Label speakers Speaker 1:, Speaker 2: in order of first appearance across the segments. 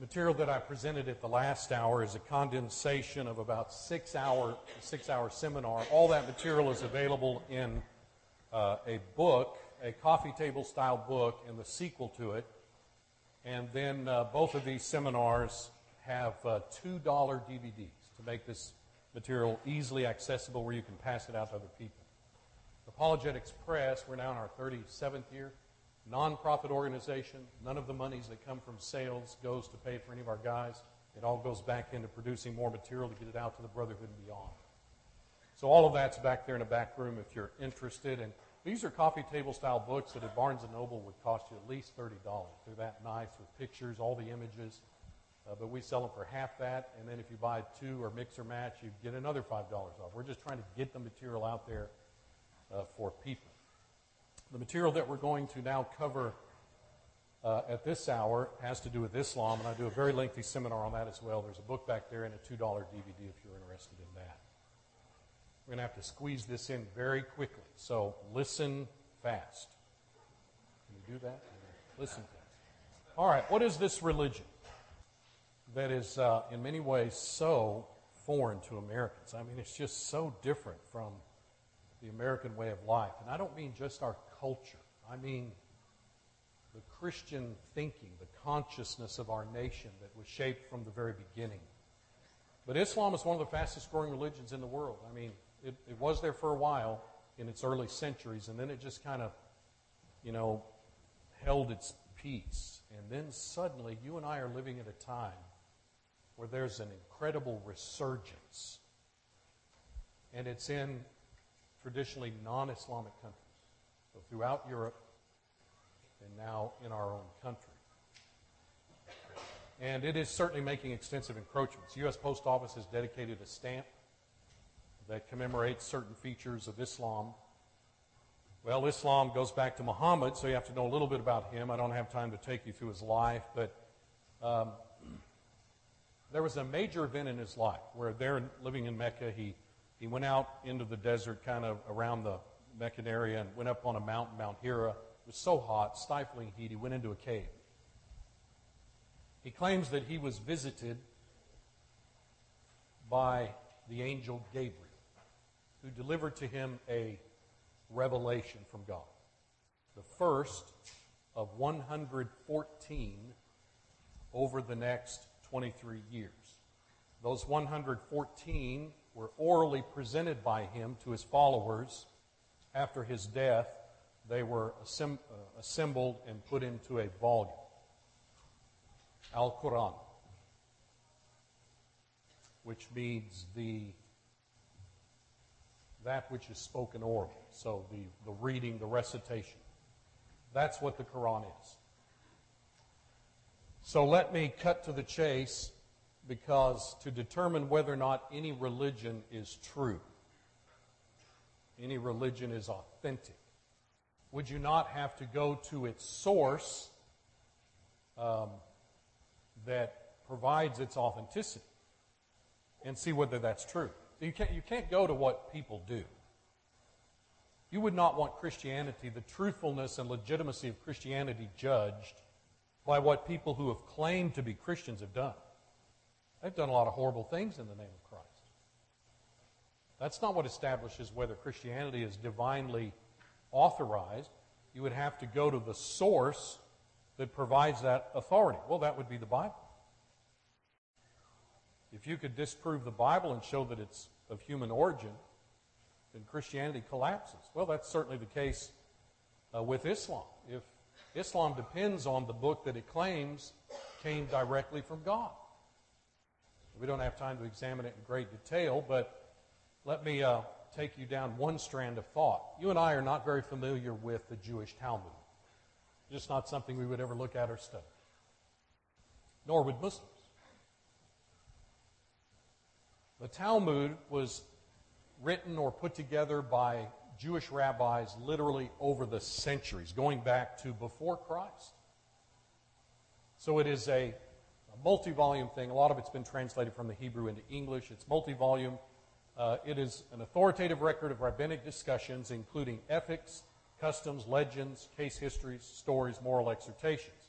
Speaker 1: The material that I presented at the last hour is a condensation of about six hour six hour seminar. All that material is available in uh, a book, a coffee table style book, and the sequel to it. And then uh, both of these seminars have uh, $2 DVDs to make this material easily accessible where you can pass it out to other people. Apologetics Press, we're now in our 37th year, nonprofit organization. None of the monies that come from sales goes to pay for any of our guys. It all goes back into producing more material to get it out to the brotherhood and beyond. So all of that's back there in the back room if you're interested. And these are coffee table style books that at Barnes and Noble would cost you at least $30. They're that nice with pictures, all the images. Uh, but we sell them for half that. And then if you buy two or mix or match, you get another $5 off. We're just trying to get the material out there uh, for people. The material that we're going to now cover uh, at this hour has to do with Islam, and I do a very lengthy seminar on that as well. There's a book back there and a $2 DVD if you're interested in that. We're going to have to squeeze this in very quickly, so listen fast. Can you do that? Listen fast. All right, what is this religion that is uh, in many ways so foreign to Americans? I mean, it's just so different from the American way of life. And I don't mean just our culture, I mean the Christian thinking, the consciousness of our nation that was shaped from the very beginning. But Islam is one of the fastest growing religions in the world. I mean, it, it was there for a while in its early centuries, and then it just kind of, you know, held its peace. And then suddenly, you and I are living at a time where there's an incredible resurgence. And it's in traditionally non Islamic countries. Throughout Europe and now in our own country. And it is certainly making extensive encroachments. The U.S. Post Office has dedicated a stamp that commemorates certain features of Islam. Well, Islam goes back to Muhammad, so you have to know a little bit about him. I don't have time to take you through his life, but um, there was a major event in his life where there, living in Mecca, he he went out into the desert, kind of around the Area, and went up on a mountain, Mount Hira. It was so hot, stifling heat, he went into a cave. He claims that he was visited by the angel Gabriel, who delivered to him a revelation from God. The first of 114 over the next 23 years. Those 114 were orally presented by him to his followers after his death. They were uh, assembled and put into a volume. Al Quran, which means the that which is spoken orally. So the, the reading, the recitation. That's what the Quran is. So let me cut to the chase because to determine whether or not any religion is true, any religion is authentic, would you not have to go to its source um, that provides its authenticity and see whether that's true? You can't, you can't go to what people do. You would not want Christianity, the truthfulness and legitimacy of Christianity, judged by what people who have claimed to be Christians have done. They've done a lot of horrible things in the name of. That's not what establishes whether Christianity is divinely authorized. You would have to go to the source that provides that authority. Well, that would be the Bible. If you could disprove the Bible and show that it's of human origin, then Christianity collapses. Well, that's certainly the case uh, with Islam. If Islam depends on the book that it claims came directly from God. We don't have time to examine it in great detail, but let me uh, take you down one strand of thought. You and I are not very familiar with the Jewish Talmud. Just not something we would ever look at or study. Nor would Muslims. The Talmud was written or put together by Jewish rabbis literally over the centuries, going back to before Christ. So it is a multi-volume thing. A lot of it's been translated from the Hebrew into English. It's multi-volume. Uh, it is an authoritative record of rabbinic discussions, including ethics, customs, legends, case histories, stories, moral exhortations.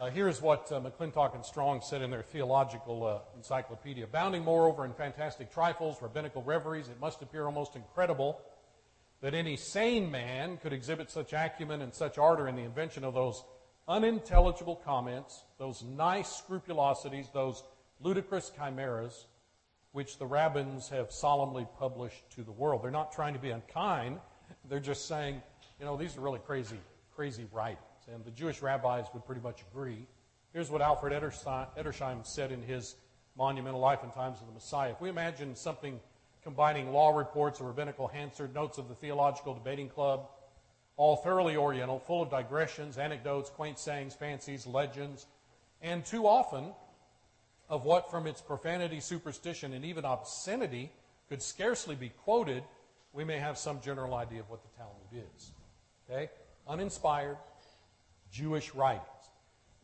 Speaker 1: Uh, here's what uh, McClintock and Strong said in their theological uh, encyclopedia. Bounding, moreover, in fantastic trifles, rabbinical reveries, it must appear almost incredible that any sane man could exhibit such acumen and such ardor in the invention of those unintelligible comments, those nice scrupulosities, those ludicrous chimeras, which the rabbins have solemnly published to the world. They're not trying to be unkind. They're just saying, you know, these are really crazy, crazy writings. And the Jewish rabbis would pretty much agree. Here's what Alfred Edersheim said in his Monumental Life and Times of the Messiah. If we imagine something combining law reports, a rabbinical Hansard, notes of the Theological Debating Club, all thoroughly oriental, full of digressions, anecdotes, quaint sayings, fancies, legends, and too often of what from its profanity, superstition, and even obscenity could scarcely be quoted, we may have some general idea of what the Talmud is. Okay? Uninspired, Jewish writings.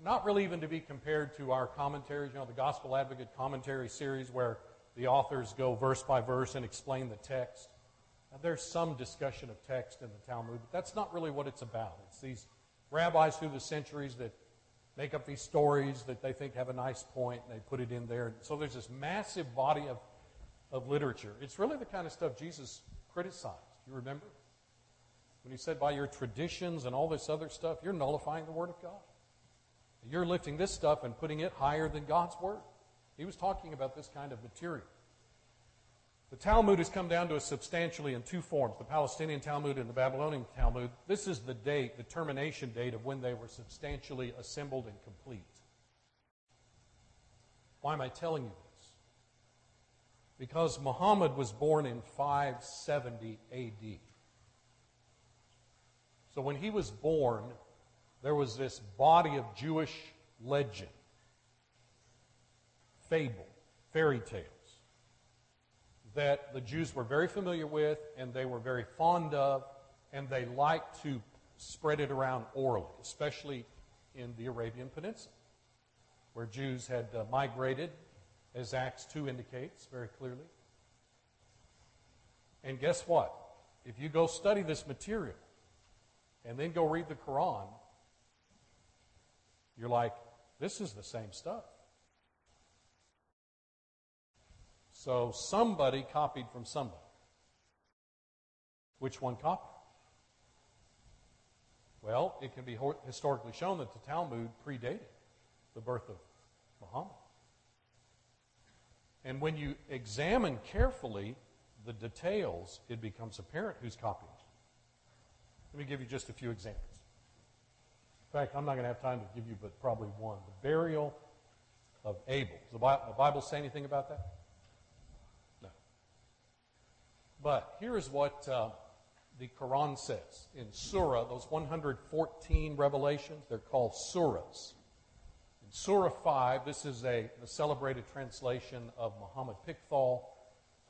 Speaker 1: Not really even to be compared to our commentaries, you know, the Gospel Advocate commentary series where the authors go verse by verse and explain the text. Now, there's some discussion of text in the Talmud, but that's not really what it's about. It's these rabbis through the centuries that make up these stories that they think have a nice point and they put it in there. So there's this massive body of, of literature. It's really the kind of stuff Jesus criticized. You remember? When he said, by your traditions and all this other stuff, you're nullifying the Word of God. You're lifting this stuff and putting it higher than God's Word. He was talking about this kind of material. The Talmud has come down to us substantially in two forms the Palestinian Talmud and the Babylonian Talmud. This is the date, the termination date of when they were substantially assembled and complete. Why am I telling you this? Because Muhammad was born in 570 AD. So when he was born, there was this body of Jewish legend, fable, fairy tale that the Jews were very familiar with and they were very fond of, and they liked to spread it around orally, especially in the Arabian Peninsula, where Jews had uh, migrated, as Acts 2 indicates very clearly. And guess what? If you go study this material and then go read the Quran, you're like, this is the same stuff. So somebody copied from somebody. Which one copied? Well, it can be historically shown that the Talmud predated the birth of Muhammad. And when you examine carefully the details, it becomes apparent who's copying. Let me give you just a few examples. In fact, I'm not going to have time to give you but probably one. The burial of Abel. Does the Bible say anything about that? But here's what uh, the Quran says in Surah, those 114 revelations, they're called surahs. In Surah 5, this is a, a celebrated translation of Muhammad Pickthall.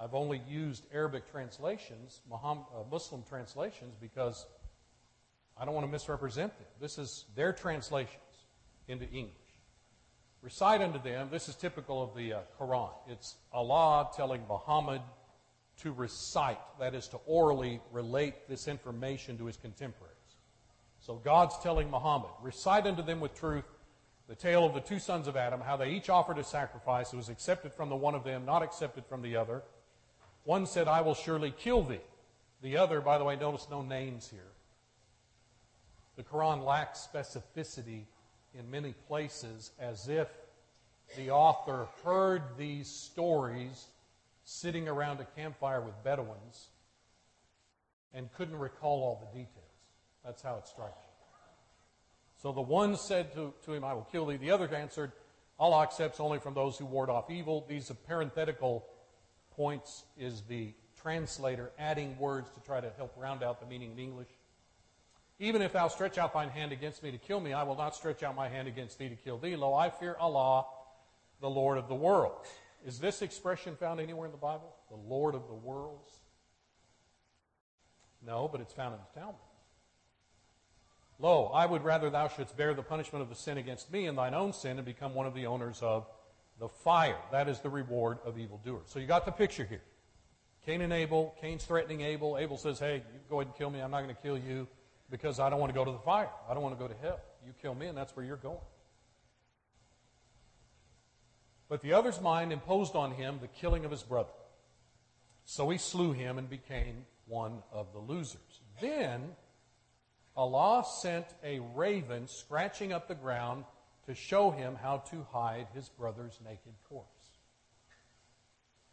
Speaker 1: I've only used Arabic translations, Muhammad, uh, Muslim translations, because I don't want to misrepresent them. This is their translations into English. Recite unto them, this is typical of the uh, Quran. It's Allah telling Muhammad to recite, that is, to orally relate this information to his contemporaries. So God's telling Muhammad, recite unto them with truth the tale of the two sons of Adam, how they each offered a sacrifice. It was accepted from the one of them, not accepted from the other. One said, I will surely kill thee. The other, by the way, notice no names here. The Quran lacks specificity in many places as if the author heard these stories sitting around a campfire with Bedouins and couldn't recall all the details. That's how it strikes you. So the one said to, to him, I will kill thee. The other answered, Allah accepts only from those who ward off evil. These parenthetical points is the translator adding words to try to help round out the meaning in English. Even if thou stretch out thine hand against me to kill me, I will not stretch out my hand against thee to kill thee. Lo, I fear Allah, the Lord of the worlds. Is this expression found anywhere in the Bible? The Lord of the worlds? No, but it's found in the Talmud. Lo, I would rather thou shouldst bear the punishment of the sin against me and thine own sin and become one of the owners of the fire. That is the reward of evildoers. So you got the picture here. Cain and Abel. Cain's threatening Abel. Abel says, Hey, go ahead and kill me. I'm not going to kill you because I don't want to go to the fire. I don't want to go to hell. You kill me, and that's where you're going. But the other's mind imposed on him the killing of his brother. So he slew him and became one of the losers. Then Allah sent a raven scratching up the ground to show him how to hide his brother's naked corpse.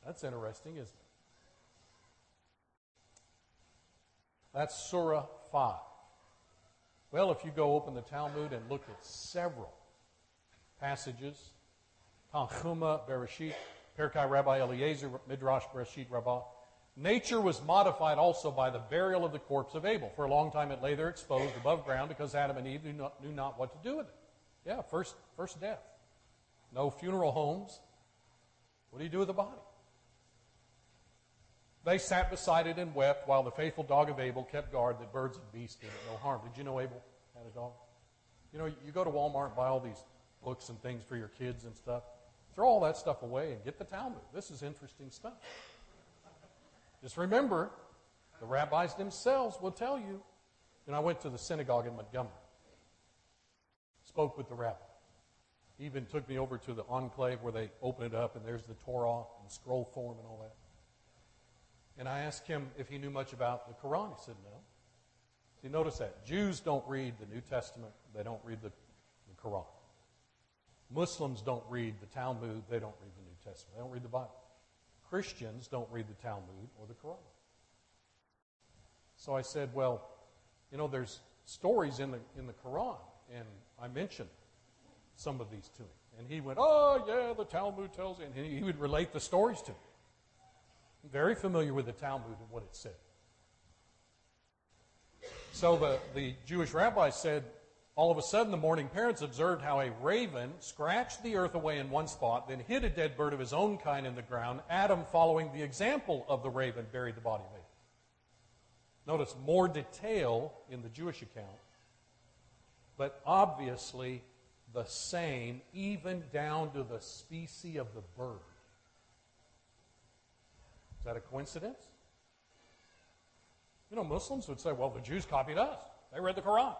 Speaker 1: That's interesting, isn't it? That's Surah 5. Well, if you go open the Talmud and look at several passages, Tanchuma, Bereshit, Pirkei Rabbi Eliezer, Midrash Bereshit Rabbah, nature was modified also by the burial of the corpse of Abel. For a long time it lay there exposed above ground because Adam and Eve knew not, knew not what to do with it. Yeah, first, first death. No funeral homes. What do you do with the body? They sat beside it and wept while the faithful dog of Abel kept guard that birds and beasts did it no harm. Did you know Abel had a dog? You know, you go to Walmart and buy all these books and things for your kids and stuff. Throw all that stuff away and get the Talmud. This is interesting stuff. Just remember, the rabbis themselves will tell you. And I went to the synagogue in Montgomery, spoke with the rabbi. He even took me over to the enclave where they open it up and there's the Torah and scroll form and all that. And I asked him if he knew much about the Quran. He said no. See, notice that. Jews don't read the New Testament, they don't read the, the Quran. Muslims don't read the Talmud, they don't read the New Testament, they don't read the Bible. Christians don't read the Talmud or the Quran. So I said, well, you know, there's stories in the, in the Quran, and I mentioned some of these to him. And he went, oh, yeah, the Talmud tells. And he would relate the stories to me I'm very familiar with the Talmud and what it said. So the, the Jewish rabbi said, all of a sudden the mourning parents observed how a raven scratched the earth away in one spot, then hid a dead bird of his own kind in the ground. Adam, following the example of the raven, buried the body of Abel. Notice more detail in the Jewish account, but obviously the same, even down to the species of the bird. Is that a coincidence? You know, Muslims would say, well, the Jews copied us. They read the Quran.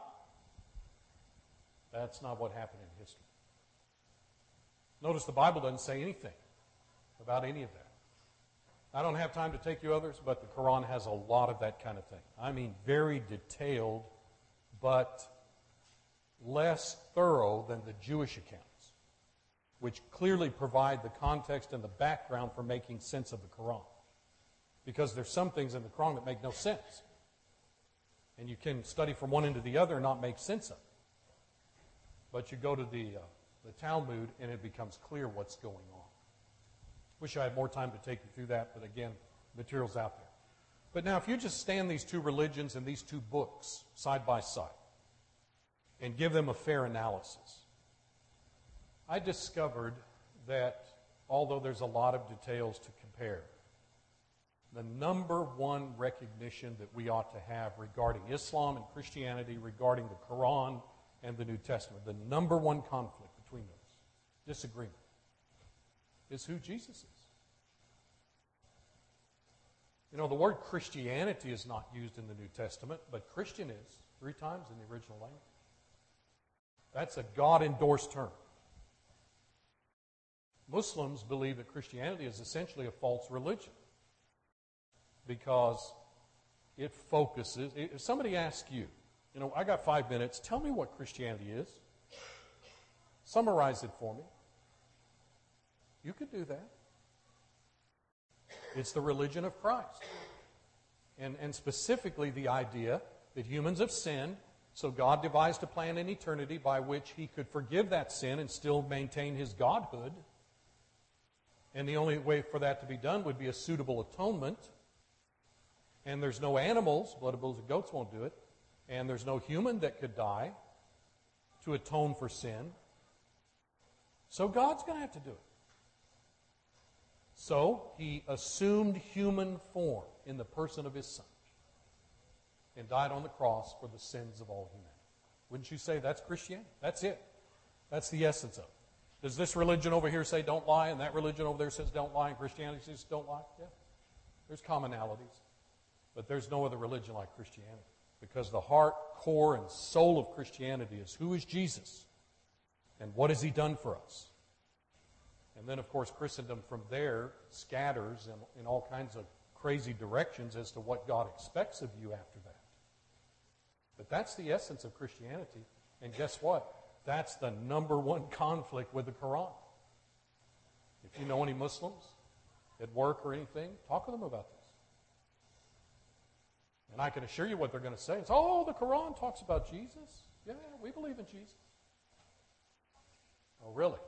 Speaker 1: That's not what happened in history. Notice the Bible doesn't say anything about any of that. I don't have time to take you others, but the Quran has a lot of that kind of thing. I mean, very detailed, but less thorough than the Jewish accounts, which clearly provide the context and the background for making sense of the Quran because there's some things in the Quran that make no sense. And you can study from one end to the other and not make sense of it. But you go to the, uh, the Talmud and it becomes clear what's going on. Wish I had more time to take you through that, but again, material's out there. But now, if you just stand these two religions and these two books side by side and give them a fair analysis, I discovered that although there's a lot of details to compare, the number one recognition that we ought to have regarding Islam and Christianity, regarding the Quran and the New Testament, the number one conflict between those, disagreement, is who Jesus is. You know, the word Christianity is not used in the New Testament, but Christian is three times in the original language. That's a God endorsed term. Muslims believe that Christianity is essentially a false religion because it focuses. If somebody asks you, you know, I got five minutes, tell me what Christianity is. Summarize it for me. You could do that. It's the religion of Christ. And, and specifically the idea that humans have sinned, so God devised a plan in eternity by which he could forgive that sin and still maintain his godhood. And the only way for that to be done would be a suitable atonement and there's no animals, blood of bulls and goats won't do it, and there's no human that could die to atone for sin. So God's going to have to do it. So he assumed human form in the person of his son and died on the cross for the sins of all humanity. Wouldn't you say that's Christianity? That's it. That's the essence of it. Does this religion over here say don't lie, and that religion over there says don't lie, and Christianity says don't lie? Yeah. There's commonalities. But there's no other religion like Christianity because the heart, core, and soul of Christianity is who is Jesus and what has he done for us? And then, of course, Christendom from there scatters in, in all kinds of crazy directions as to what God expects of you after that. But that's the essence of Christianity. And guess what? That's the number one conflict with the Quran. If you know any Muslims at work or anything, talk to them about this. And I can assure you what they're going to say. It's, oh, the Quran talks about Jesus. Yeah, we believe in Jesus. Oh, really?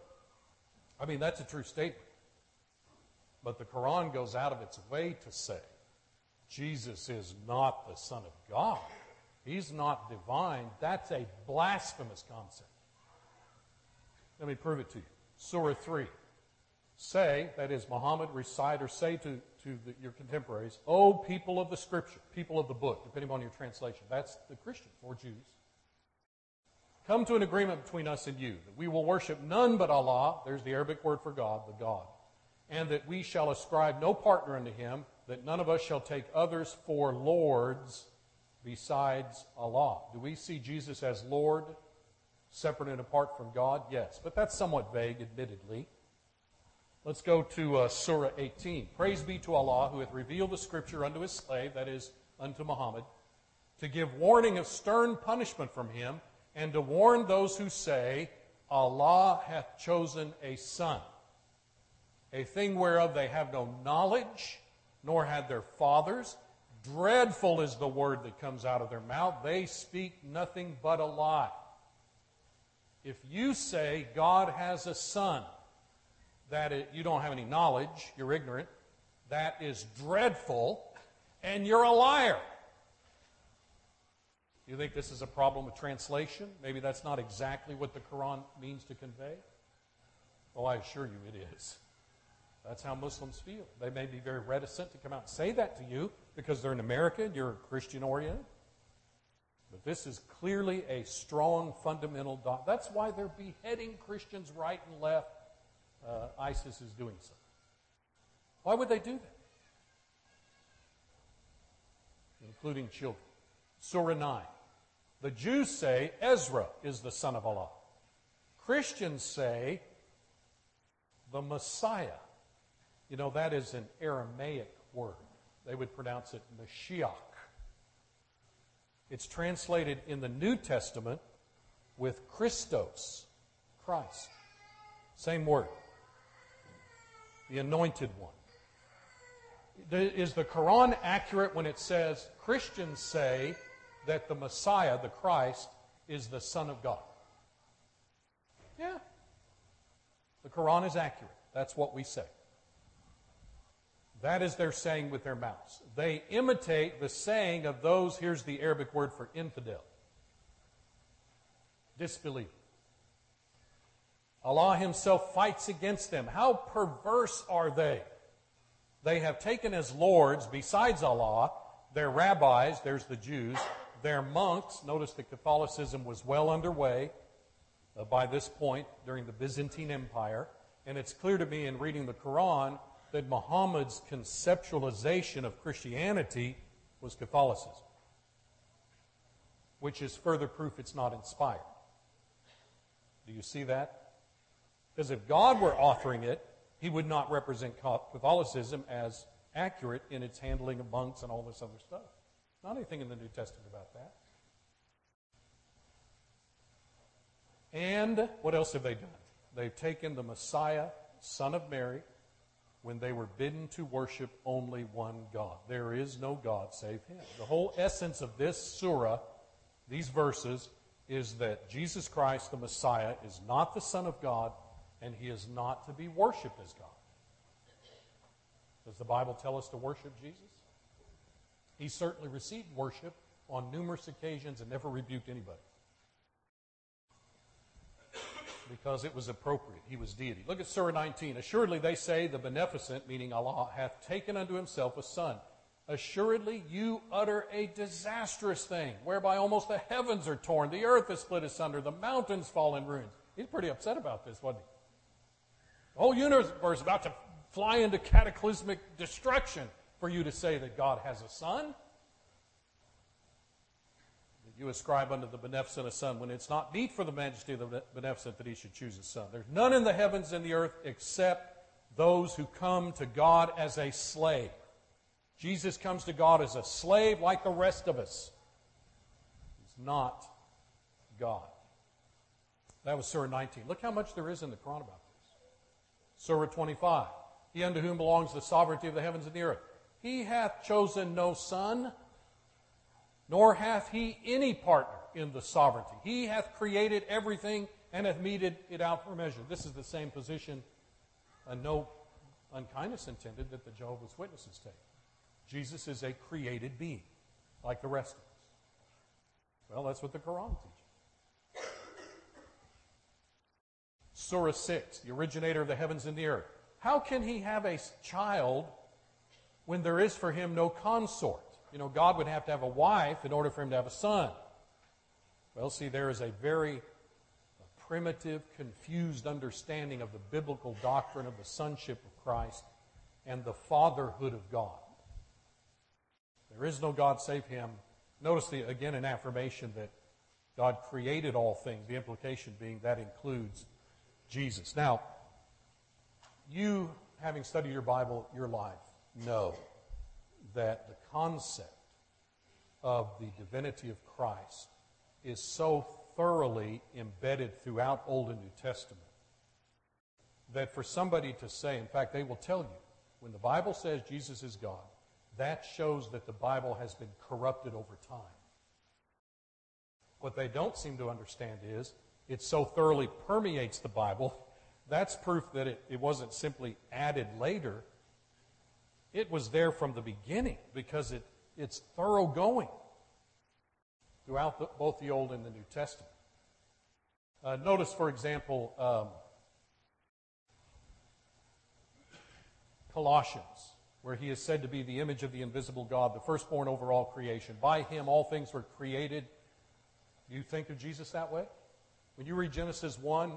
Speaker 1: I mean, that's a true statement. But the Quran goes out of its way to say Jesus is not the Son of God. He's not divine. That's a blasphemous concept. Let me prove it to you. Surah 3. Say, that is, Muhammad, recite or say to, to the, your contemporaries, O people of the Scripture, people of the book, depending on your translation. That's the Christians or Jews. Come to an agreement between us and you that we will worship none but Allah, there's the Arabic word for God, the God, and that we shall ascribe no partner unto him, that none of us shall take others for lords besides Allah. Do we see Jesus as Lord, separate and apart from God? Yes, but that's somewhat vague, admittedly. Let's go to uh, Surah 18. Praise be to Allah who hath revealed the scripture unto his slave, that is, unto Muhammad, to give warning of stern punishment from him, and to warn those who say, Allah hath chosen a son, a thing whereof they have no knowledge, nor had their fathers. Dreadful is the word that comes out of their mouth. They speak nothing but a lie. If you say God has a son, that it, you don't have any knowledge, you're ignorant, that is dreadful, and you're a liar. You think this is a problem with translation? Maybe that's not exactly what the Quran means to convey? Well, I assure you it is. That's how Muslims feel. They may be very reticent to come out and say that to you because they're in America and you're a Christian oriented. But this is clearly a strong fundamental dot. That's why they're beheading Christians right and left uh, ISIS is doing so. Why would they do that? Including children. Surah 9. The Jews say Ezra is the son of Allah. Christians say the Messiah. You know, that is an Aramaic word. They would pronounce it Mashiach. It's translated in the New Testament with Christos, Christ. Same word the anointed one. Is the Quran accurate when it says Christians say that the Messiah, the Christ, is the Son of God? Yeah. The Quran is accurate. That's what we say. That is their saying with their mouths. They imitate the saying of those, here's the Arabic word for infidel, disbelief. Allah Himself fights against them. How perverse are they? They have taken as lords, besides Allah, their rabbis, there's the Jews, their monks. Notice that Catholicism was well underway uh, by this point during the Byzantine Empire. And it's clear to me in reading the Quran that Muhammad's conceptualization of Christianity was Catholicism, which is further proof it's not inspired. Do you see that? Because if God were authoring it, he would not represent Catholicism as accurate in its handling of monks and all this other stuff. Not anything in the New Testament about that. And what else have they done? They've taken the Messiah, Son of Mary, when they were bidden to worship only one God. There is no God save Him. The whole essence of this surah, these verses, is that Jesus Christ, the Messiah, is not the Son of God, and he is not to be worshiped as God. Does the Bible tell us to worship Jesus? He certainly received worship on numerous occasions and never rebuked anybody. Because it was appropriate. He was deity. Look at Surah 19. Assuredly, they say, the beneficent, meaning Allah, hath taken unto himself a son. Assuredly, you utter a disastrous thing, whereby almost the heavens are torn, the earth is split asunder, the mountains fall in ruins. He's pretty upset about this, wasn't he? The whole universe is about to fly into cataclysmic destruction for you to say that God has a son. That you ascribe unto the beneficent a son, when it's not meet for the majesty of the beneficent that he should choose a son. There's none in the heavens and the earth except those who come to God as a slave. Jesus comes to God as a slave like the rest of us. He's not God. That was Surah 19. Look how much there is in the Quran about. Surah 25. He unto whom belongs the sovereignty of the heavens and the earth. He hath chosen no son, nor hath he any partner in the sovereignty. He hath created everything and hath meted it out for measure. This is the same position, and no unkindness intended, that the Jehovah's Witnesses take. Jesus is a created being, like the rest of us. Well, that's what the Quran teaches. Surah 6, the originator of the heavens and the earth. How can he have a child when there is for him no consort? You know, God would have to have a wife in order for him to have a son. Well, see, there is a very primitive, confused understanding of the biblical doctrine of the sonship of Christ and the fatherhood of God. There is no God save him. Notice the, again an affirmation that God created all things, the implication being that includes Jesus. Now, you, having studied your Bible your life, know that the concept of the divinity of Christ is so thoroughly embedded throughout Old and New Testament that for somebody to say, in fact, they will tell you, when the Bible says Jesus is God, that shows that the Bible has been corrupted over time. What they don't seem to understand is it so thoroughly permeates the Bible. That's proof that it, it wasn't simply added later. It was there from the beginning because it, it's thoroughgoing throughout the, both the Old and the New Testament. Uh, notice, for example, um, Colossians where he is said to be the image of the invisible God, the firstborn over all creation. By him all things were created. Do you think of Jesus that way? When you read Genesis 1, uh,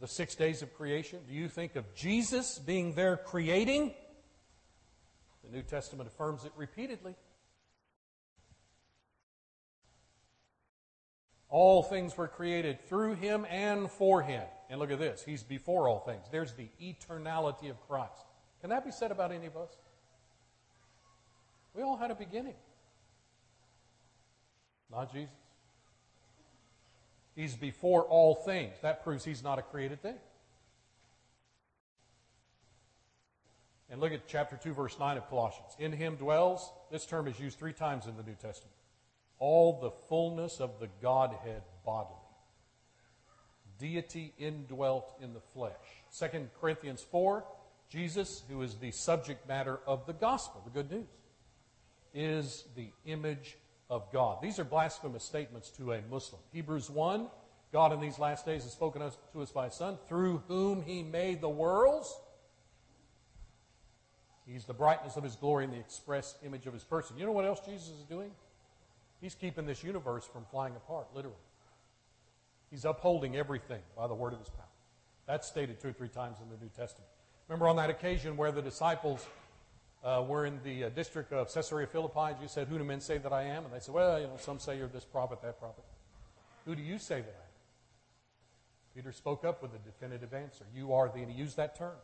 Speaker 1: the six days of creation, do you think of Jesus being there creating? The New Testament affirms it repeatedly. All things were created through him and for him. And look at this. He's before all things. There's the eternality of Christ. Can that be said about any of us? We all had a beginning. Not Jesus. He's before all things. That proves he's not a created thing. And look at chapter 2, verse 9 of Colossians. In him dwells, this term is used three times in the New Testament, all the fullness of the Godhead bodily. Deity indwelt in the flesh. 2 Corinthians 4, Jesus, who is the subject matter of the gospel, the good news, is the image of God. These are blasphemous statements to a Muslim. Hebrews 1 God in these last days has spoken to us by His Son, through whom He made the worlds. He's the brightness of His glory and the express image of His person. You know what else Jesus is doing? He's keeping this universe from flying apart, literally. He's upholding everything by the word of His power. That's stated two or three times in the New Testament. Remember on that occasion where the disciples uh, were in the uh, district of Caesarea Philippi, Jesus said, Who do men say that I am? And they said, Well, you know, some say you're this prophet, that prophet. Who do you say that I am? Peter spoke up with a definitive answer. You are the, and he used that term,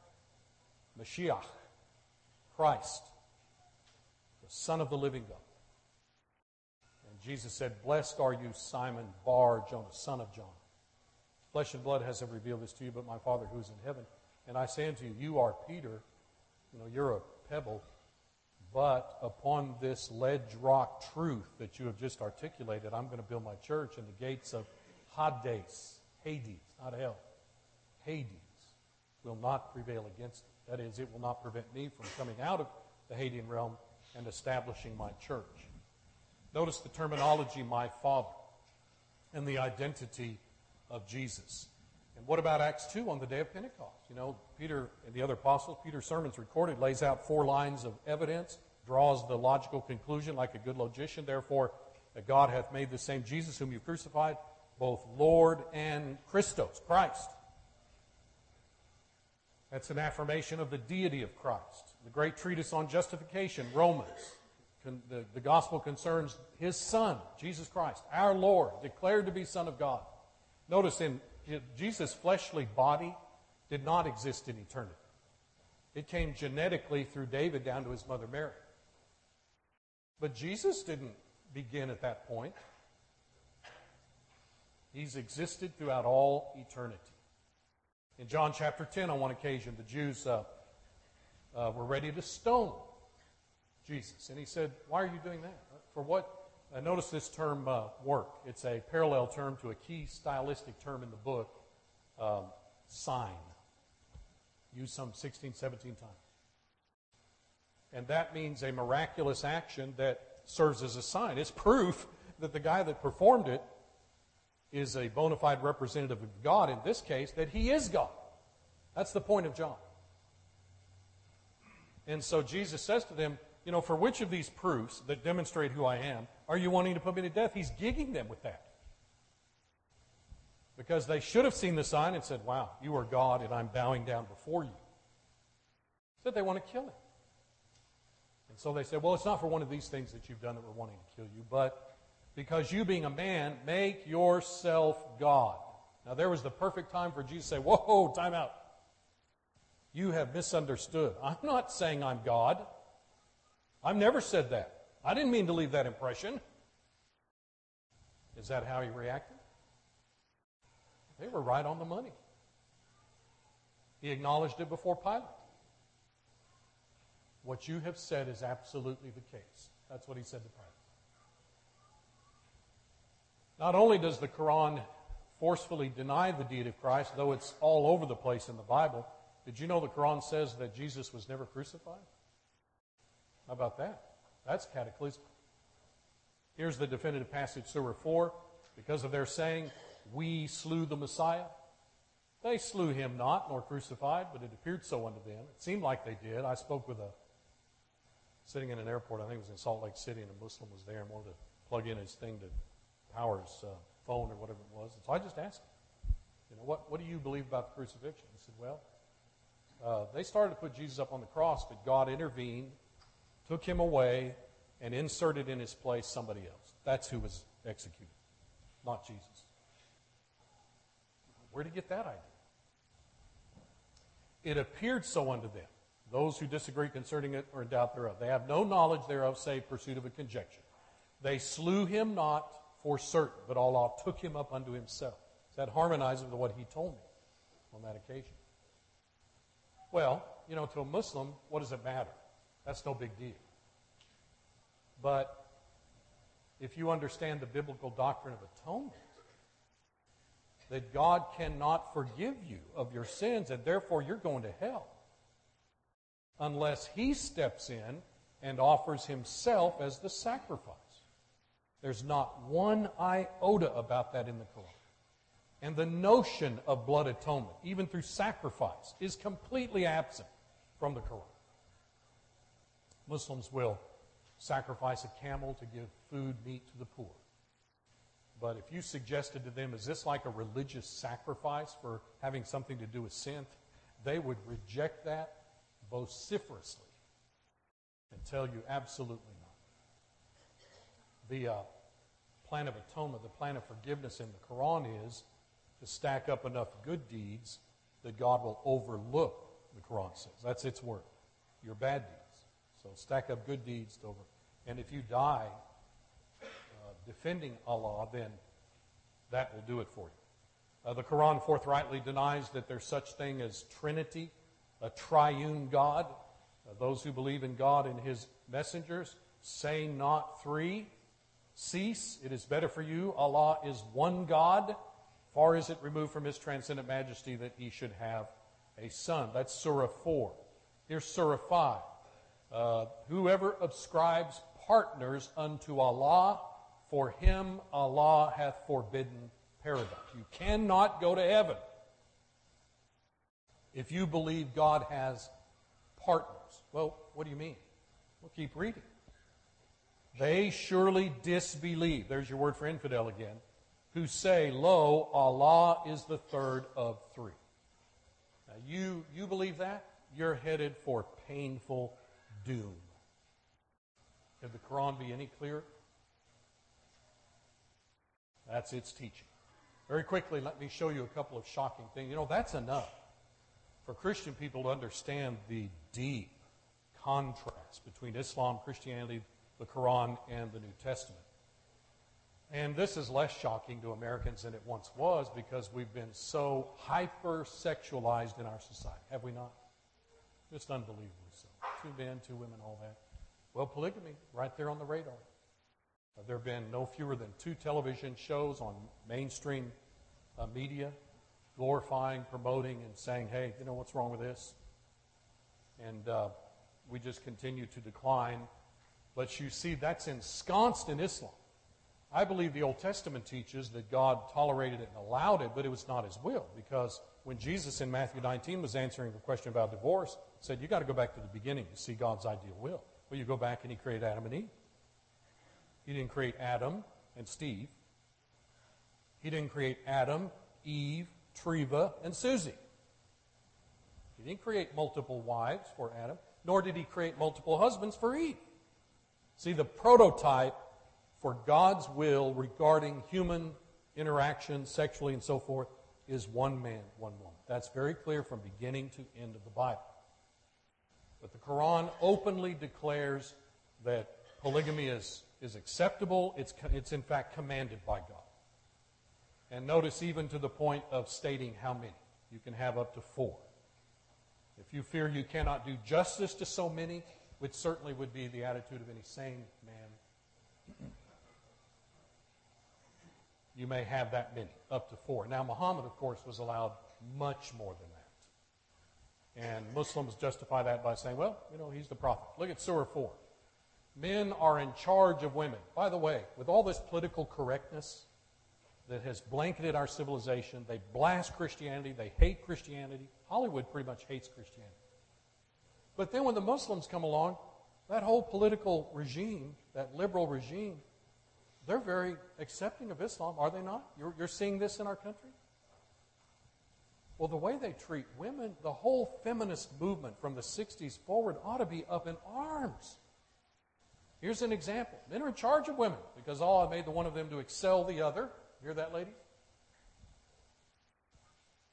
Speaker 1: Mashiach, Christ, the Son of the living God. And Jesus said, Blessed are you, Simon Bar Jonah, son of John. Flesh and blood hasn't revealed this to you, but my Father who is in heaven. And I say unto you, you are Peter, you know, you're a pebble, but upon this ledge rock truth that you have just articulated, I'm going to build my church, and the gates of Hades, Hades, not hell, Hades, will not prevail against it. That is, it will not prevent me from coming out of the Hadean realm and establishing my church. Notice the terminology, my Father, and the identity of Jesus. And what about Acts 2 on the day of Pentecost? You know, Peter and the other apostles, Peter's sermon's recorded, lays out four lines of evidence, draws the logical conclusion like a good logician. Therefore, that God hath made the same Jesus whom you crucified, both Lord and Christos, Christ. That's an affirmation of the deity of Christ. The great treatise on justification, Romans, the, the gospel concerns his son, Jesus Christ, our Lord, declared to be Son of God. Notice in Jesus' fleshly body did not exist in eternity. It came genetically through David down to his mother Mary. But Jesus didn't begin at that point. He's existed throughout all eternity. In John chapter 10, on one occasion, the Jews uh, uh, were ready to stone Jesus. And he said, Why are you doing that? For what? Uh, notice this term, uh, work. It's a parallel term to a key stylistic term in the book, um, sign. Used some 16, 17 times. And that means a miraculous action that serves as a sign. It's proof that the guy that performed it is a bona fide representative of God, in this case, that he is God. That's the point of John. And so Jesus says to them, You know, for which of these proofs that demonstrate who I am are you wanting to put me to death? He's gigging them with that. Because they should have seen the sign and said, Wow, you are God and I'm bowing down before you. Said they want to kill him. And so they said, Well, it's not for one of these things that you've done that we're wanting to kill you, but because you being a man, make yourself God. Now, there was the perfect time for Jesus to say, Whoa, time out. You have misunderstood. I'm not saying I'm God. I've never said that. I didn't mean to leave that impression. Is that how he reacted? They were right on the money. He acknowledged it before Pilate. What you have said is absolutely the case. That's what he said to Pilate. Not only does the Quran forcefully deny the deed of Christ, though it's all over the place in the Bible, did you know the Quran says that Jesus was never crucified? How about that? That's cataclysmic. Here's the definitive passage, Surah 4. Because of their saying, We slew the Messiah. They slew him not, nor crucified, but it appeared so unto them. It seemed like they did. I spoke with a, sitting in an airport, I think it was in Salt Lake City, and a Muslim was there and wanted to plug in his thing to power his uh, phone or whatever it was. And so I just asked him, you know, what, what do you believe about the crucifixion? He said, well, uh, they started to put Jesus up on the cross, but God intervened, took him away, and inserted in his place somebody else. That's who was executed, not Jesus. Where did he get that idea? It appeared so unto them. Those who disagree concerning it are in doubt thereof. They have no knowledge thereof, save pursuit of a conjecture. They slew him not for certain, but Allah took him up unto himself. That harmonizes with what he told me on that occasion. Well, you know, to a Muslim, what does it matter? That's no big deal. But if you understand the biblical doctrine of atonement, that God cannot forgive you of your sins and therefore you're going to hell unless He steps in and offers Himself as the sacrifice. There's not one iota about that in the Quran. And the notion of blood atonement, even through sacrifice, is completely absent from the Quran. Muslims will sacrifice a camel to give food, meat to the poor. But if you suggested to them, is this like a religious sacrifice for having something to do with sin? They would reject that vociferously and tell you absolutely not. The uh, plan of atonement, the plan of forgiveness in the Quran is to stack up enough good deeds that God will overlook, the Quran says. That's its word. Your bad deeds. So stack up good deeds to over. And if you die defending Allah, then that will do it for you. Uh, the Quran forthrightly denies that there's such thing as Trinity, a triune God. Uh, those who believe in God and His messengers say not three. Cease. It is better for you. Allah is one God. Far is it removed from His transcendent majesty that He should have a son. That's Surah 4. Here's Surah 5. Uh, whoever ascribes partners unto Allah, for him Allah hath forbidden paradise. You cannot go to heaven if you believe God has partners. Well, what do you mean? Well, keep reading. They surely disbelieve. There's your word for infidel again. Who say, Lo, Allah is the third of three. Now, you, you believe that? You're headed for painful doom. Could the Quran be any clearer? That's its teaching. Very quickly, let me show you a couple of shocking things. You know, that's enough for Christian people to understand the deep contrast between Islam, Christianity, the Quran, and the New Testament. And this is less shocking to Americans than it once was because we've been so hyper sexualized in our society, have we not? Just unbelievably so. Two men, two women, all that. Well, polygamy, right there on the radar. Uh, there have been no fewer than two television shows on mainstream uh, media glorifying, promoting, and saying, hey, you know what's wrong with this? And uh, we just continue to decline. But you see, that's ensconced in Islam. I believe the Old Testament teaches that God tolerated it and allowed it, but it was not his will. Because when Jesus in Matthew 19 was answering the question about divorce, said, You've got to go back to the beginning to see God's ideal will. Well, you go back and he created Adam and Eve. He didn't create Adam and Steve. He didn't create Adam, Eve, Treva, and Susie. He didn't create multiple wives for Adam, nor did he create multiple husbands for Eve. See, the prototype for God's will regarding human interaction, sexually and so forth, is one man, one woman. That's very clear from beginning to end of the Bible. But the Quran openly declares that polygamy is, is acceptable. It's, it's in fact commanded by God. And notice even to the point of stating how many. You can have up to four. If you fear you cannot do justice to so many, which certainly would be the attitude of any sane man, you may have that many, up to four. Now, Muhammad, of course, was allowed much more than that. And Muslims justify that by saying, well, you know, he's the prophet. Look at Surah 4. Men are in charge of women. By the way, with all this political correctness that has blanketed our civilization, they blast Christianity, they hate Christianity. Hollywood pretty much hates Christianity. But then when the Muslims come along, that whole political regime, that liberal regime, they're very accepting of Islam, are they not? You're, you're seeing this in our country? Well, the way they treat women, the whole feminist movement from the 60s forward ought to be up in arms. Here's an example. Men are in charge of women because Allah made the one of them to excel the other. Hear that, ladies?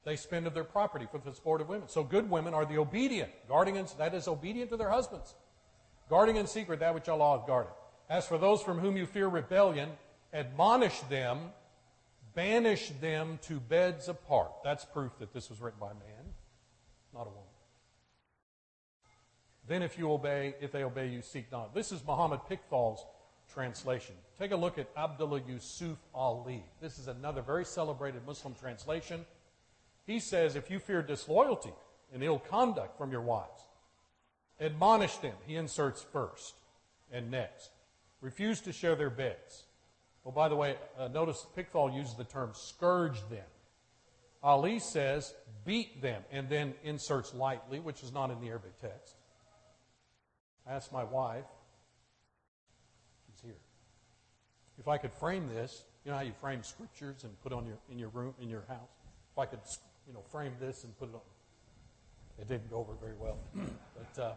Speaker 1: They spend of their property for the support of women. So good women are the obedient, guarding in, that is obedient to their husbands, guarding in secret that which Allah has guarded. As for those from whom you fear rebellion, admonish them, banish them to beds apart. That's proof that this was written by a man, not a woman. Then if you obey, if they obey you, seek not. This is Muhammad Pickthall's translation. Take a look at Abdullah Yusuf Ali. This is another very celebrated Muslim translation. He says, if you fear disloyalty and ill conduct from your wives, admonish them. He inserts first and next. Refuse to share their beds. Well, by the way, uh, notice Pickthall uses the term scourge them. Ali says beat them and then inserts lightly, which is not in the Arabic text. I asked my wife, she's here, if I could frame this, you know how you frame scriptures and put on your in your room in your house. If I could, you know, frame this and put it on, it didn't go over very well. but uh,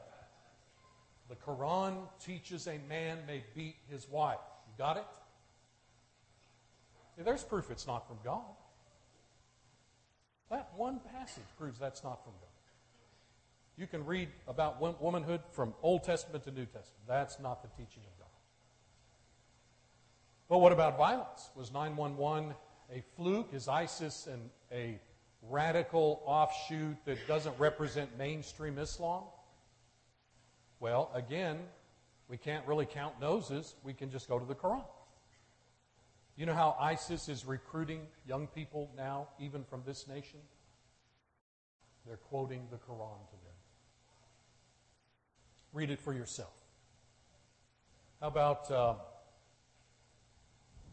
Speaker 1: the Quran teaches a man may beat his wife. You got it? There's proof it's not from God. That one passage proves that's not from God. You can read about womanhood from Old Testament to New Testament. That's not the teaching of God. But what about violence? Was 911 a fluke? Is ISIS an, a radical offshoot that doesn't represent mainstream Islam? Well, again, we can't really count noses. We can just go to the Quran. You know how ISIS is recruiting young people now, even from this nation? They're quoting the Quran to them. Read it for yourself. How about uh,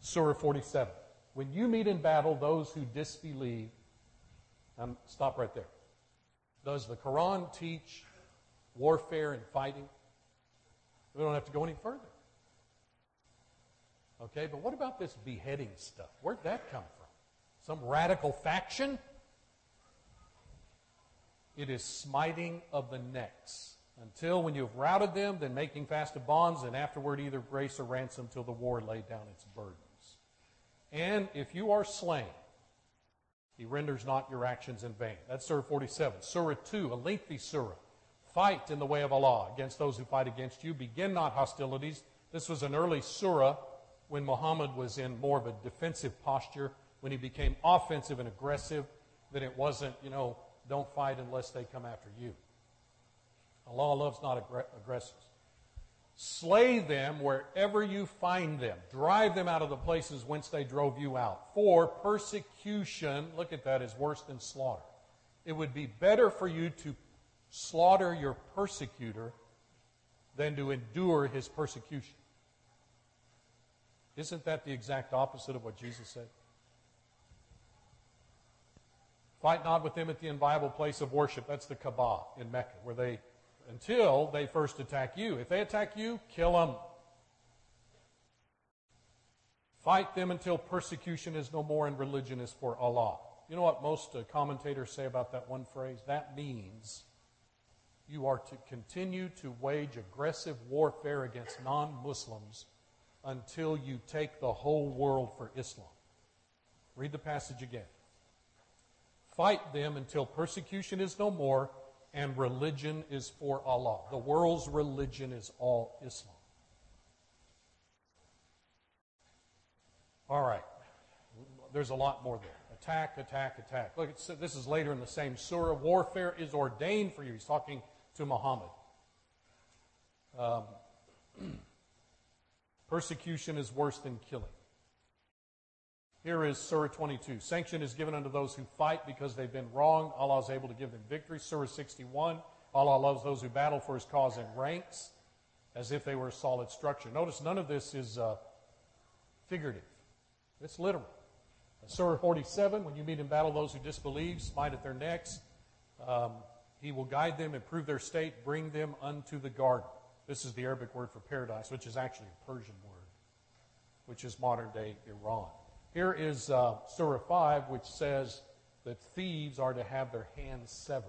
Speaker 1: Surah 47? When you meet in battle those who disbelieve, um, stop right there. Does the Quran teach warfare and fighting. We don't have to go any further. Okay, but what about this beheading stuff? Where'd that come from? Some radical faction? It is smiting of the necks. Until when you have routed them, then making fast of bonds, and afterward either grace or ransom till the war laid down its burdens. And if you are slain, he renders not your actions in vain. That's Surah 47. Surah 2, a lengthy surah. Fight in the way of Allah against those who fight against you. Begin not hostilities. This was an early surah when Muhammad was in more of a defensive posture, when he became offensive and aggressive, then it wasn't, you know, don't fight unless they come after you. Allah loves not aggressors. Slay them wherever you find them. Drive them out of the places whence they drove you out. For persecution, look at that, is worse than slaughter. It would be better for you to slaughter your persecutor than to endure his persecution. Isn't that the exact opposite of what Jesus said? Fight not with them at the inviolable place of worship. That's the Kaaba in Mecca, where they until they first attack you. If they attack you, kill them. Fight them until persecution is no more and religion is for Allah. You know what most uh, commentators say about that one phrase? That means you are to continue to wage aggressive warfare against non Muslims until you take the whole world for Islam. Read the passage again. Fight them until persecution is no more and religion is for Allah. The world's religion is all Islam. All right. There's a lot more there. Attack, attack, attack. Look, this is later in the same surah. Warfare is ordained for you. He's talking to Muhammad. Um, persecution is worse than killing. Here is Surah 22. Sanction is given unto those who fight because they've been wronged. Allah is able to give them victory. Surah 61. Allah loves those who battle for his cause in ranks as if they were a solid structure. Notice none of this is uh, figurative, it's literal. Surah 47, when you meet in battle those who disbelieve, smite at their necks. Um, he will guide them, improve their state, bring them unto the garden. This is the Arabic word for paradise, which is actually a Persian word, which is modern day Iran. Here is uh, Surah 5, which says that thieves are to have their hands severed.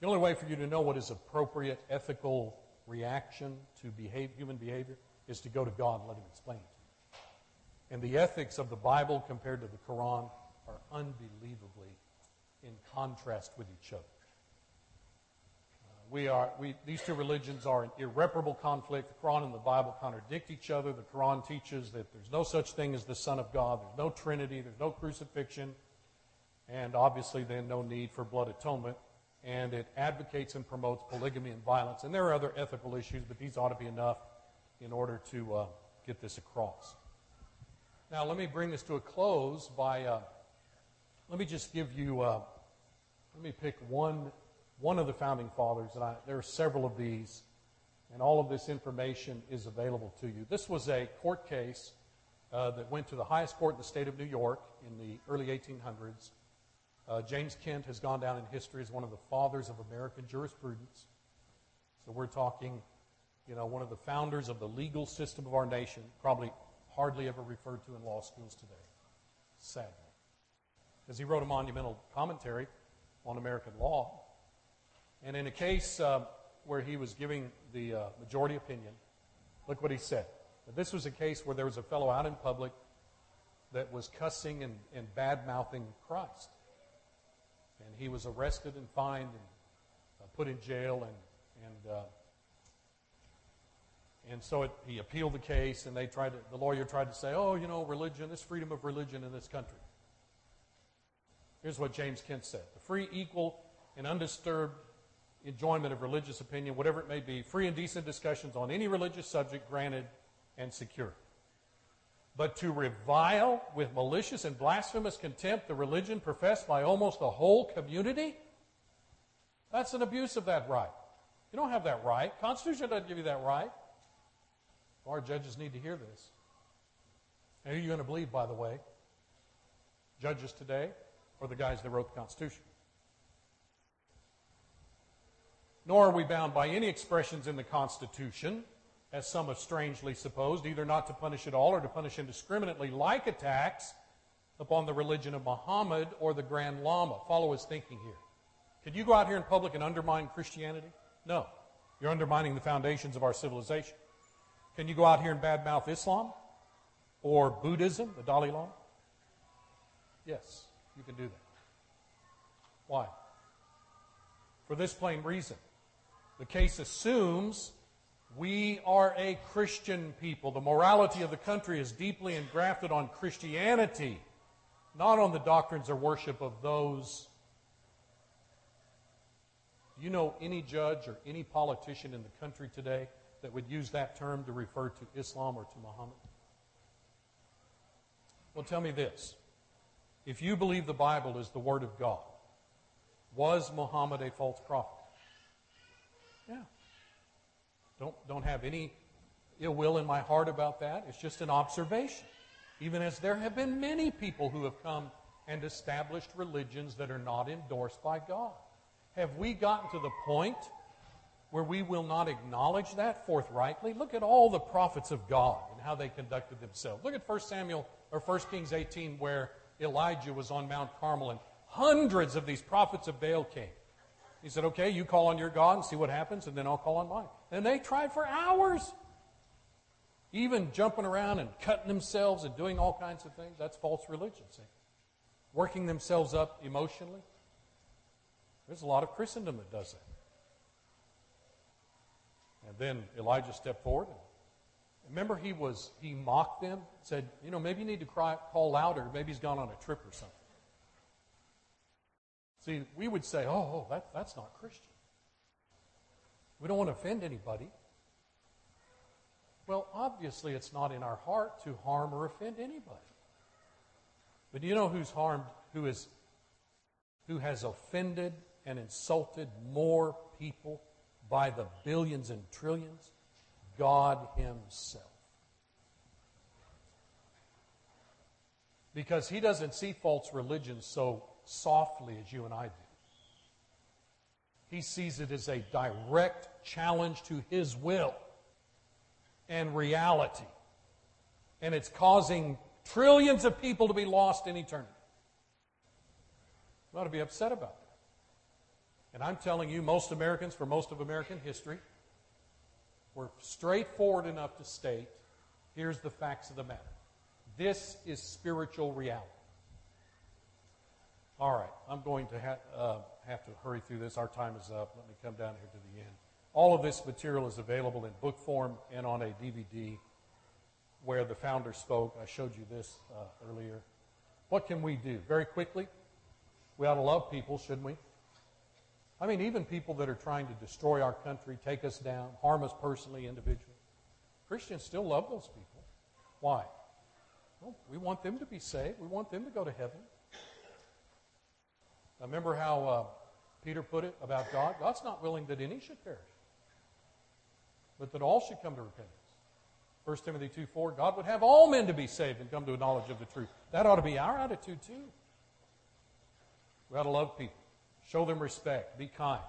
Speaker 1: The only way for you to know what is appropriate ethical reaction to behave, human behavior is to go to God and let Him explain it to you. And the ethics of the Bible compared to the Quran are unbelievably in contrast with each other we are, we, these two religions are in irreparable conflict. The Quran and the Bible contradict each other. The Quran teaches that there's no such thing as the Son of God. There's no Trinity. There's no crucifixion. And obviously, then, no need for blood atonement. And it advocates and promotes polygamy and violence. And there are other ethical issues, but these ought to be enough in order to uh, get this across. Now, let me bring this to a close by, uh, let me just give you, uh, let me pick one one of the founding fathers, and I, there are several of these, and all of this information is available to you. This was a court case uh, that went to the highest court in the state of New York in the early 1800s. Uh, James Kent has gone down in history as one of the fathers of American jurisprudence. So we're talking, you know, one of the founders of the legal system of our nation, probably hardly ever referred to in law schools today, sadly. Because he wrote a monumental commentary on American law and in a case uh, where he was giving the uh, majority opinion, look what he said. This was a case where there was a fellow out in public that was cussing and, and bad mouthing Christ. And he was arrested and fined and uh, put in jail. And, and, uh, and so it, he appealed the case, and they tried to, the lawyer tried to say, oh, you know, religion, this freedom of religion in this country. Here's what James Kent said The free, equal, and undisturbed enjoyment of religious opinion, whatever it may be, free and decent discussions on any religious subject granted and secure. But to revile with malicious and blasphemous contempt the religion professed by almost the whole community, that's an abuse of that right. You don't have that right. Constitution doesn't give you that right. Our judges need to hear this. And who are you going to believe, by the way? Judges today or the guys that wrote the Constitution? Nor are we bound by any expressions in the Constitution, as some have strangely supposed, either not to punish at all or to punish indiscriminately, like attacks upon the religion of Muhammad or the Grand Lama. Follow his thinking here. Could you go out here in public and undermine Christianity? No. You're undermining the foundations of our civilization. Can you go out here and badmouth Islam or Buddhism, the Dalai Lama? Yes, you can do that. Why? For this plain reason. The case assumes we are a Christian people. The morality of the country is deeply engrafted on Christianity, not on the doctrines or worship of those. Do you know any judge or any politician in the country today that would use that term to refer to Islam or to Muhammad? Well, tell me this. If you believe the Bible is the Word of God, was Muhammad a false prophet? Yeah. Don't, don't have any ill will in my heart about that. It's just an observation. Even as there have been many people who have come and established religions that are not endorsed by God. Have we gotten to the point where we will not acknowledge that forthrightly? Look at all the prophets of God and how they conducted themselves. Look at 1 Samuel or 1 Kings 18 where Elijah was on Mount Carmel and hundreds of these prophets of Baal came. He said, Okay, you call on your God and see what happens, and then I'll call on mine. And they tried for hours, even jumping around and cutting themselves and doing all kinds of things. That's false religion, see? Working themselves up emotionally. There's a lot of Christendom that does that. And then Elijah stepped forward. Remember, he was he mocked them, said, "You know, maybe you need to cry, call louder. Maybe he's gone on a trip or something." See, we would say, "Oh, oh that, that's not Christian." We don't want to offend anybody. Well, obviously, it's not in our heart to harm or offend anybody. But do you know who's harmed, who is, who has offended and insulted more people by the billions and trillions? God Himself. Because He doesn't see false religions so softly as you and I do. He sees it as a direct challenge to His will and reality. And it's causing trillions of people to be lost in eternity. We ought to be upset about that. And I'm telling you, most Americans, for most of American history, were straightforward enough to state here's the facts of the matter. This is spiritual reality. All right, I'm going to ha- uh, have to hurry through this. Our time is up. Let me come down here to the end. All of this material is available in book form and on a DVD where the founder spoke. I showed you this uh, earlier. What can we do? Very quickly, we ought to love people, shouldn't we? I mean, even people that are trying to destroy our country, take us down, harm us personally, individually. Christians still love those people. Why? Well, we want them to be saved. We want them to go to heaven. Remember how uh, Peter put it about God? God's not willing that any should perish, but that all should come to repentance. 1 Timothy 2 4, God would have all men to be saved and come to a knowledge of the truth. That ought to be our attitude, too. We ought to love people. Show them respect. Be kind.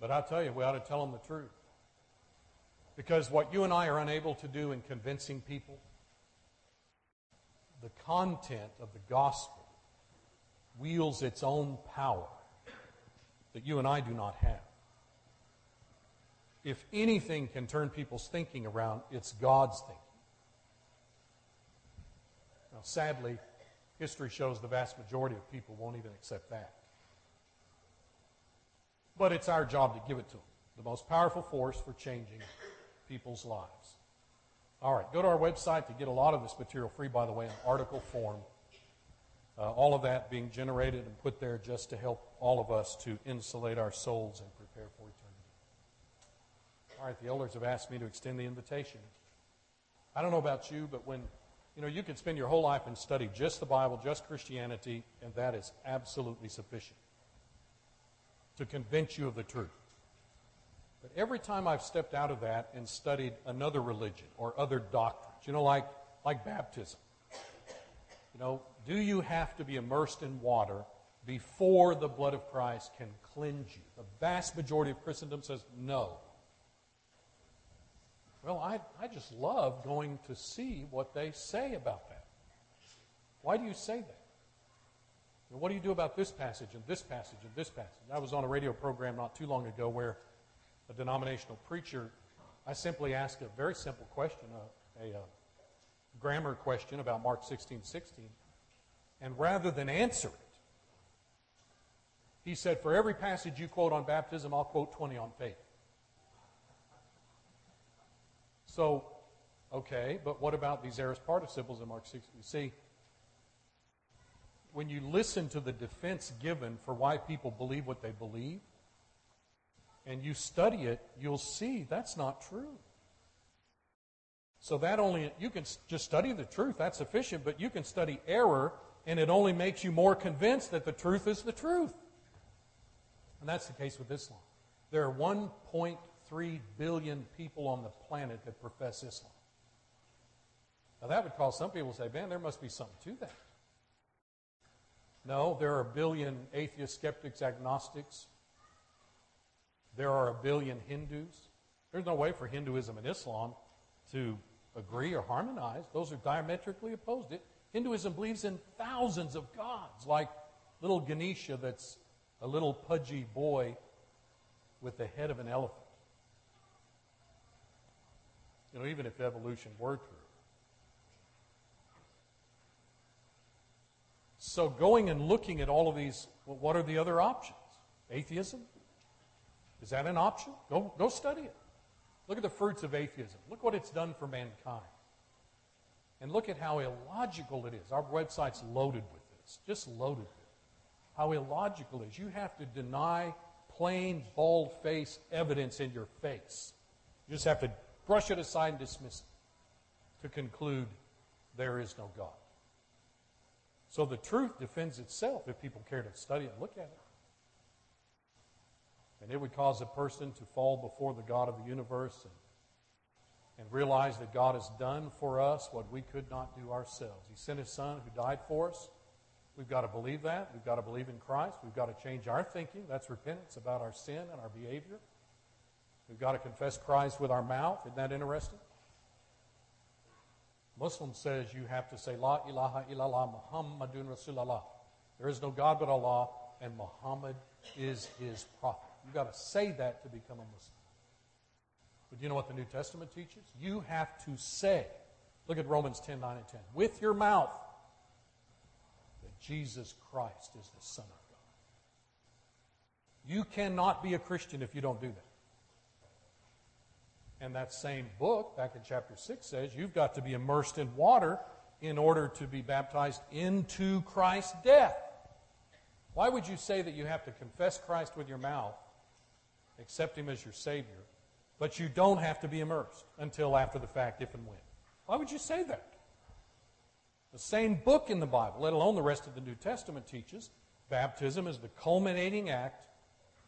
Speaker 1: But I tell you, we ought to tell them the truth. Because what you and I are unable to do in convincing people, the content of the gospel wields its own power that you and I do not have. If anything can turn people's thinking around, it's God's thinking. Now, sadly, history shows the vast majority of people won't even accept that but it's our job to give it to them. The most powerful force for changing people's lives. All right, go to our website to get a lot of this material free, by the way, in article form. Uh, all of that being generated and put there just to help all of us to insulate our souls and prepare for eternity. All right, the elders have asked me to extend the invitation. I don't know about you, but when you know you could spend your whole life and study just the Bible, just Christianity, and that is absolutely sufficient to convince you of the truth. But every time I've stepped out of that and studied another religion or other doctrines, you know, like, like baptism, you know, do you have to be immersed in water before the blood of Christ can cleanse you? The vast majority of Christendom says no. Well, I, I just love going to see what they say about that. Why do you say that? And what do you do about this passage and this passage and this passage? I was on a radio program not too long ago where a denominational preacher, I simply asked a very simple question, a, a, a grammar question about Mark 16, 16. And rather than answer it, he said, For every passage you quote on baptism, I'll quote 20 on faith. So, okay, but what about these aorist participles in Mark 16? You see, when you listen to the defense given for why people believe what they believe, and you study it, you'll see that's not true. So that only, you can just study the truth, that's sufficient, but you can study error, and it only makes you more convinced that the truth is the truth. And that's the case with Islam. There are 1.3 billion people on the planet that profess Islam. Now, that would cause some people to say, man, there must be something to that. No, there are a billion atheists, skeptics, agnostics. There are a billion Hindus. There's no way for Hinduism and Islam to agree or harmonize. Those are diametrically opposed. It, Hinduism believes in thousands of gods, like little Ganesha that's a little pudgy boy with the head of an elephant. You know, even if evolution were true. So, going and looking at all of these, well, what are the other options? Atheism? Is that an option? Go, go study it. Look at the fruits of atheism. Look what it's done for mankind. And look at how illogical it is. Our website's loaded with this, just loaded with it. How illogical it is. You have to deny plain, bald face evidence in your face. You just have to brush it aside and dismiss it to conclude there is no God. So the truth defends itself if people care to study and look at it. And it would cause a person to fall before the God of the universe and, and realize that God has done for us what we could not do ourselves. He sent His Son who died for us. We've got to believe that. We've got to believe in Christ. We've got to change our thinking. That's repentance about our sin and our behavior. We've got to confess Christ with our mouth. Isn't that interesting? Muslim says you have to say, La ilaha illallah Muhammadun Rasulullah. There is no God but Allah, and Muhammad is his prophet. You've got to say that to become a Muslim. But do you know what the New Testament teaches? You have to say, look at Romans 10 9 and 10, with your mouth that Jesus Christ is the Son of God. You cannot be a Christian if you don't do that. And that same book, back in chapter 6, says you've got to be immersed in water in order to be baptized into Christ's death. Why would you say that you have to confess Christ with your mouth, accept Him as your Savior, but you don't have to be immersed until after the fact, if and when? Why would you say that? The same book in the Bible, let alone the rest of the New Testament, teaches baptism is the culminating act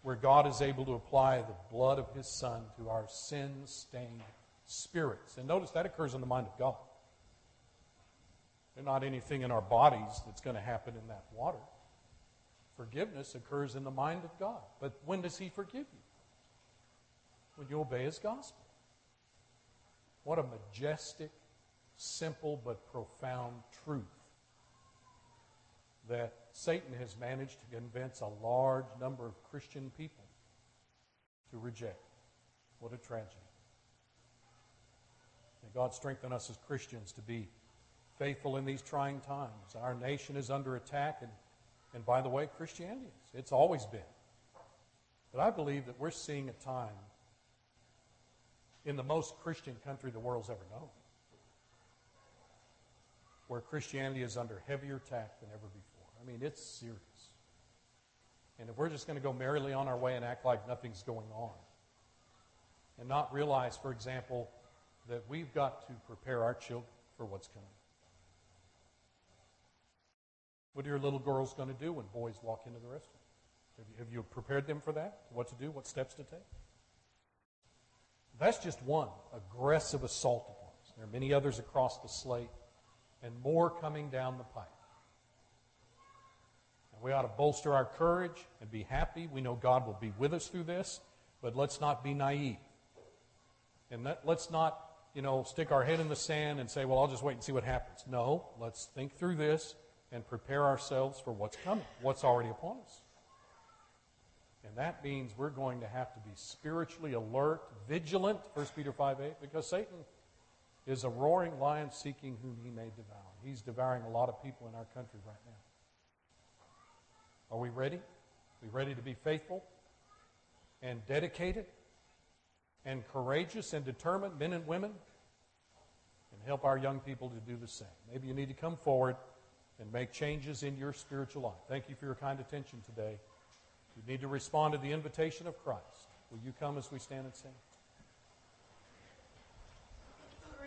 Speaker 1: where God is able to apply the blood of His Son to our sin stained spirits. And notice that occurs in the mind of God. There's not anything in our bodies that's going to happen in that water. Forgiveness occurs in the mind of God. But when does He forgive you? When you obey His gospel. What a majestic, simple, but profound truth that Satan has managed to convince a large number of Christian people to reject. What a tragedy. May God strengthen us as Christians to be faithful in these trying times. Our nation is under attack, and, and by the way, Christianity is. It's always been. But I believe that we're seeing a time in the most Christian country the world's ever known where Christianity is under heavier attack than ever before. I mean, it's serious. And if we're just going to go merrily on our way and act like nothing's going on, and not realize, for example, that we've got to prepare our children for what's coming. What are your little girls going to do when boys walk into the restaurant? Have you, have you prepared them for that? What to do? What steps to take? That's just one aggressive assault upon us. There are many others across the slate, and more coming down the pipe. And we ought to bolster our courage and be happy. We know God will be with us through this, but let's not be naive. And let, let's not, you know, stick our head in the sand and say, well, I'll just wait and see what happens. No, let's think through this and prepare ourselves for what's coming, what's already upon us. And that means we're going to have to be spiritually alert, vigilant, 1 Peter 5 8, because Satan is a roaring lion seeking whom he may devour. He's devouring a lot of people in our country right now. Are we ready? Are we ready to be faithful and dedicated and courageous and determined, men and women? And help our young people to do the same. Maybe you need to come forward and make changes in your spiritual life. Thank you for your kind attention today. You need to respond to the invitation of Christ. Will you come as we stand and sing?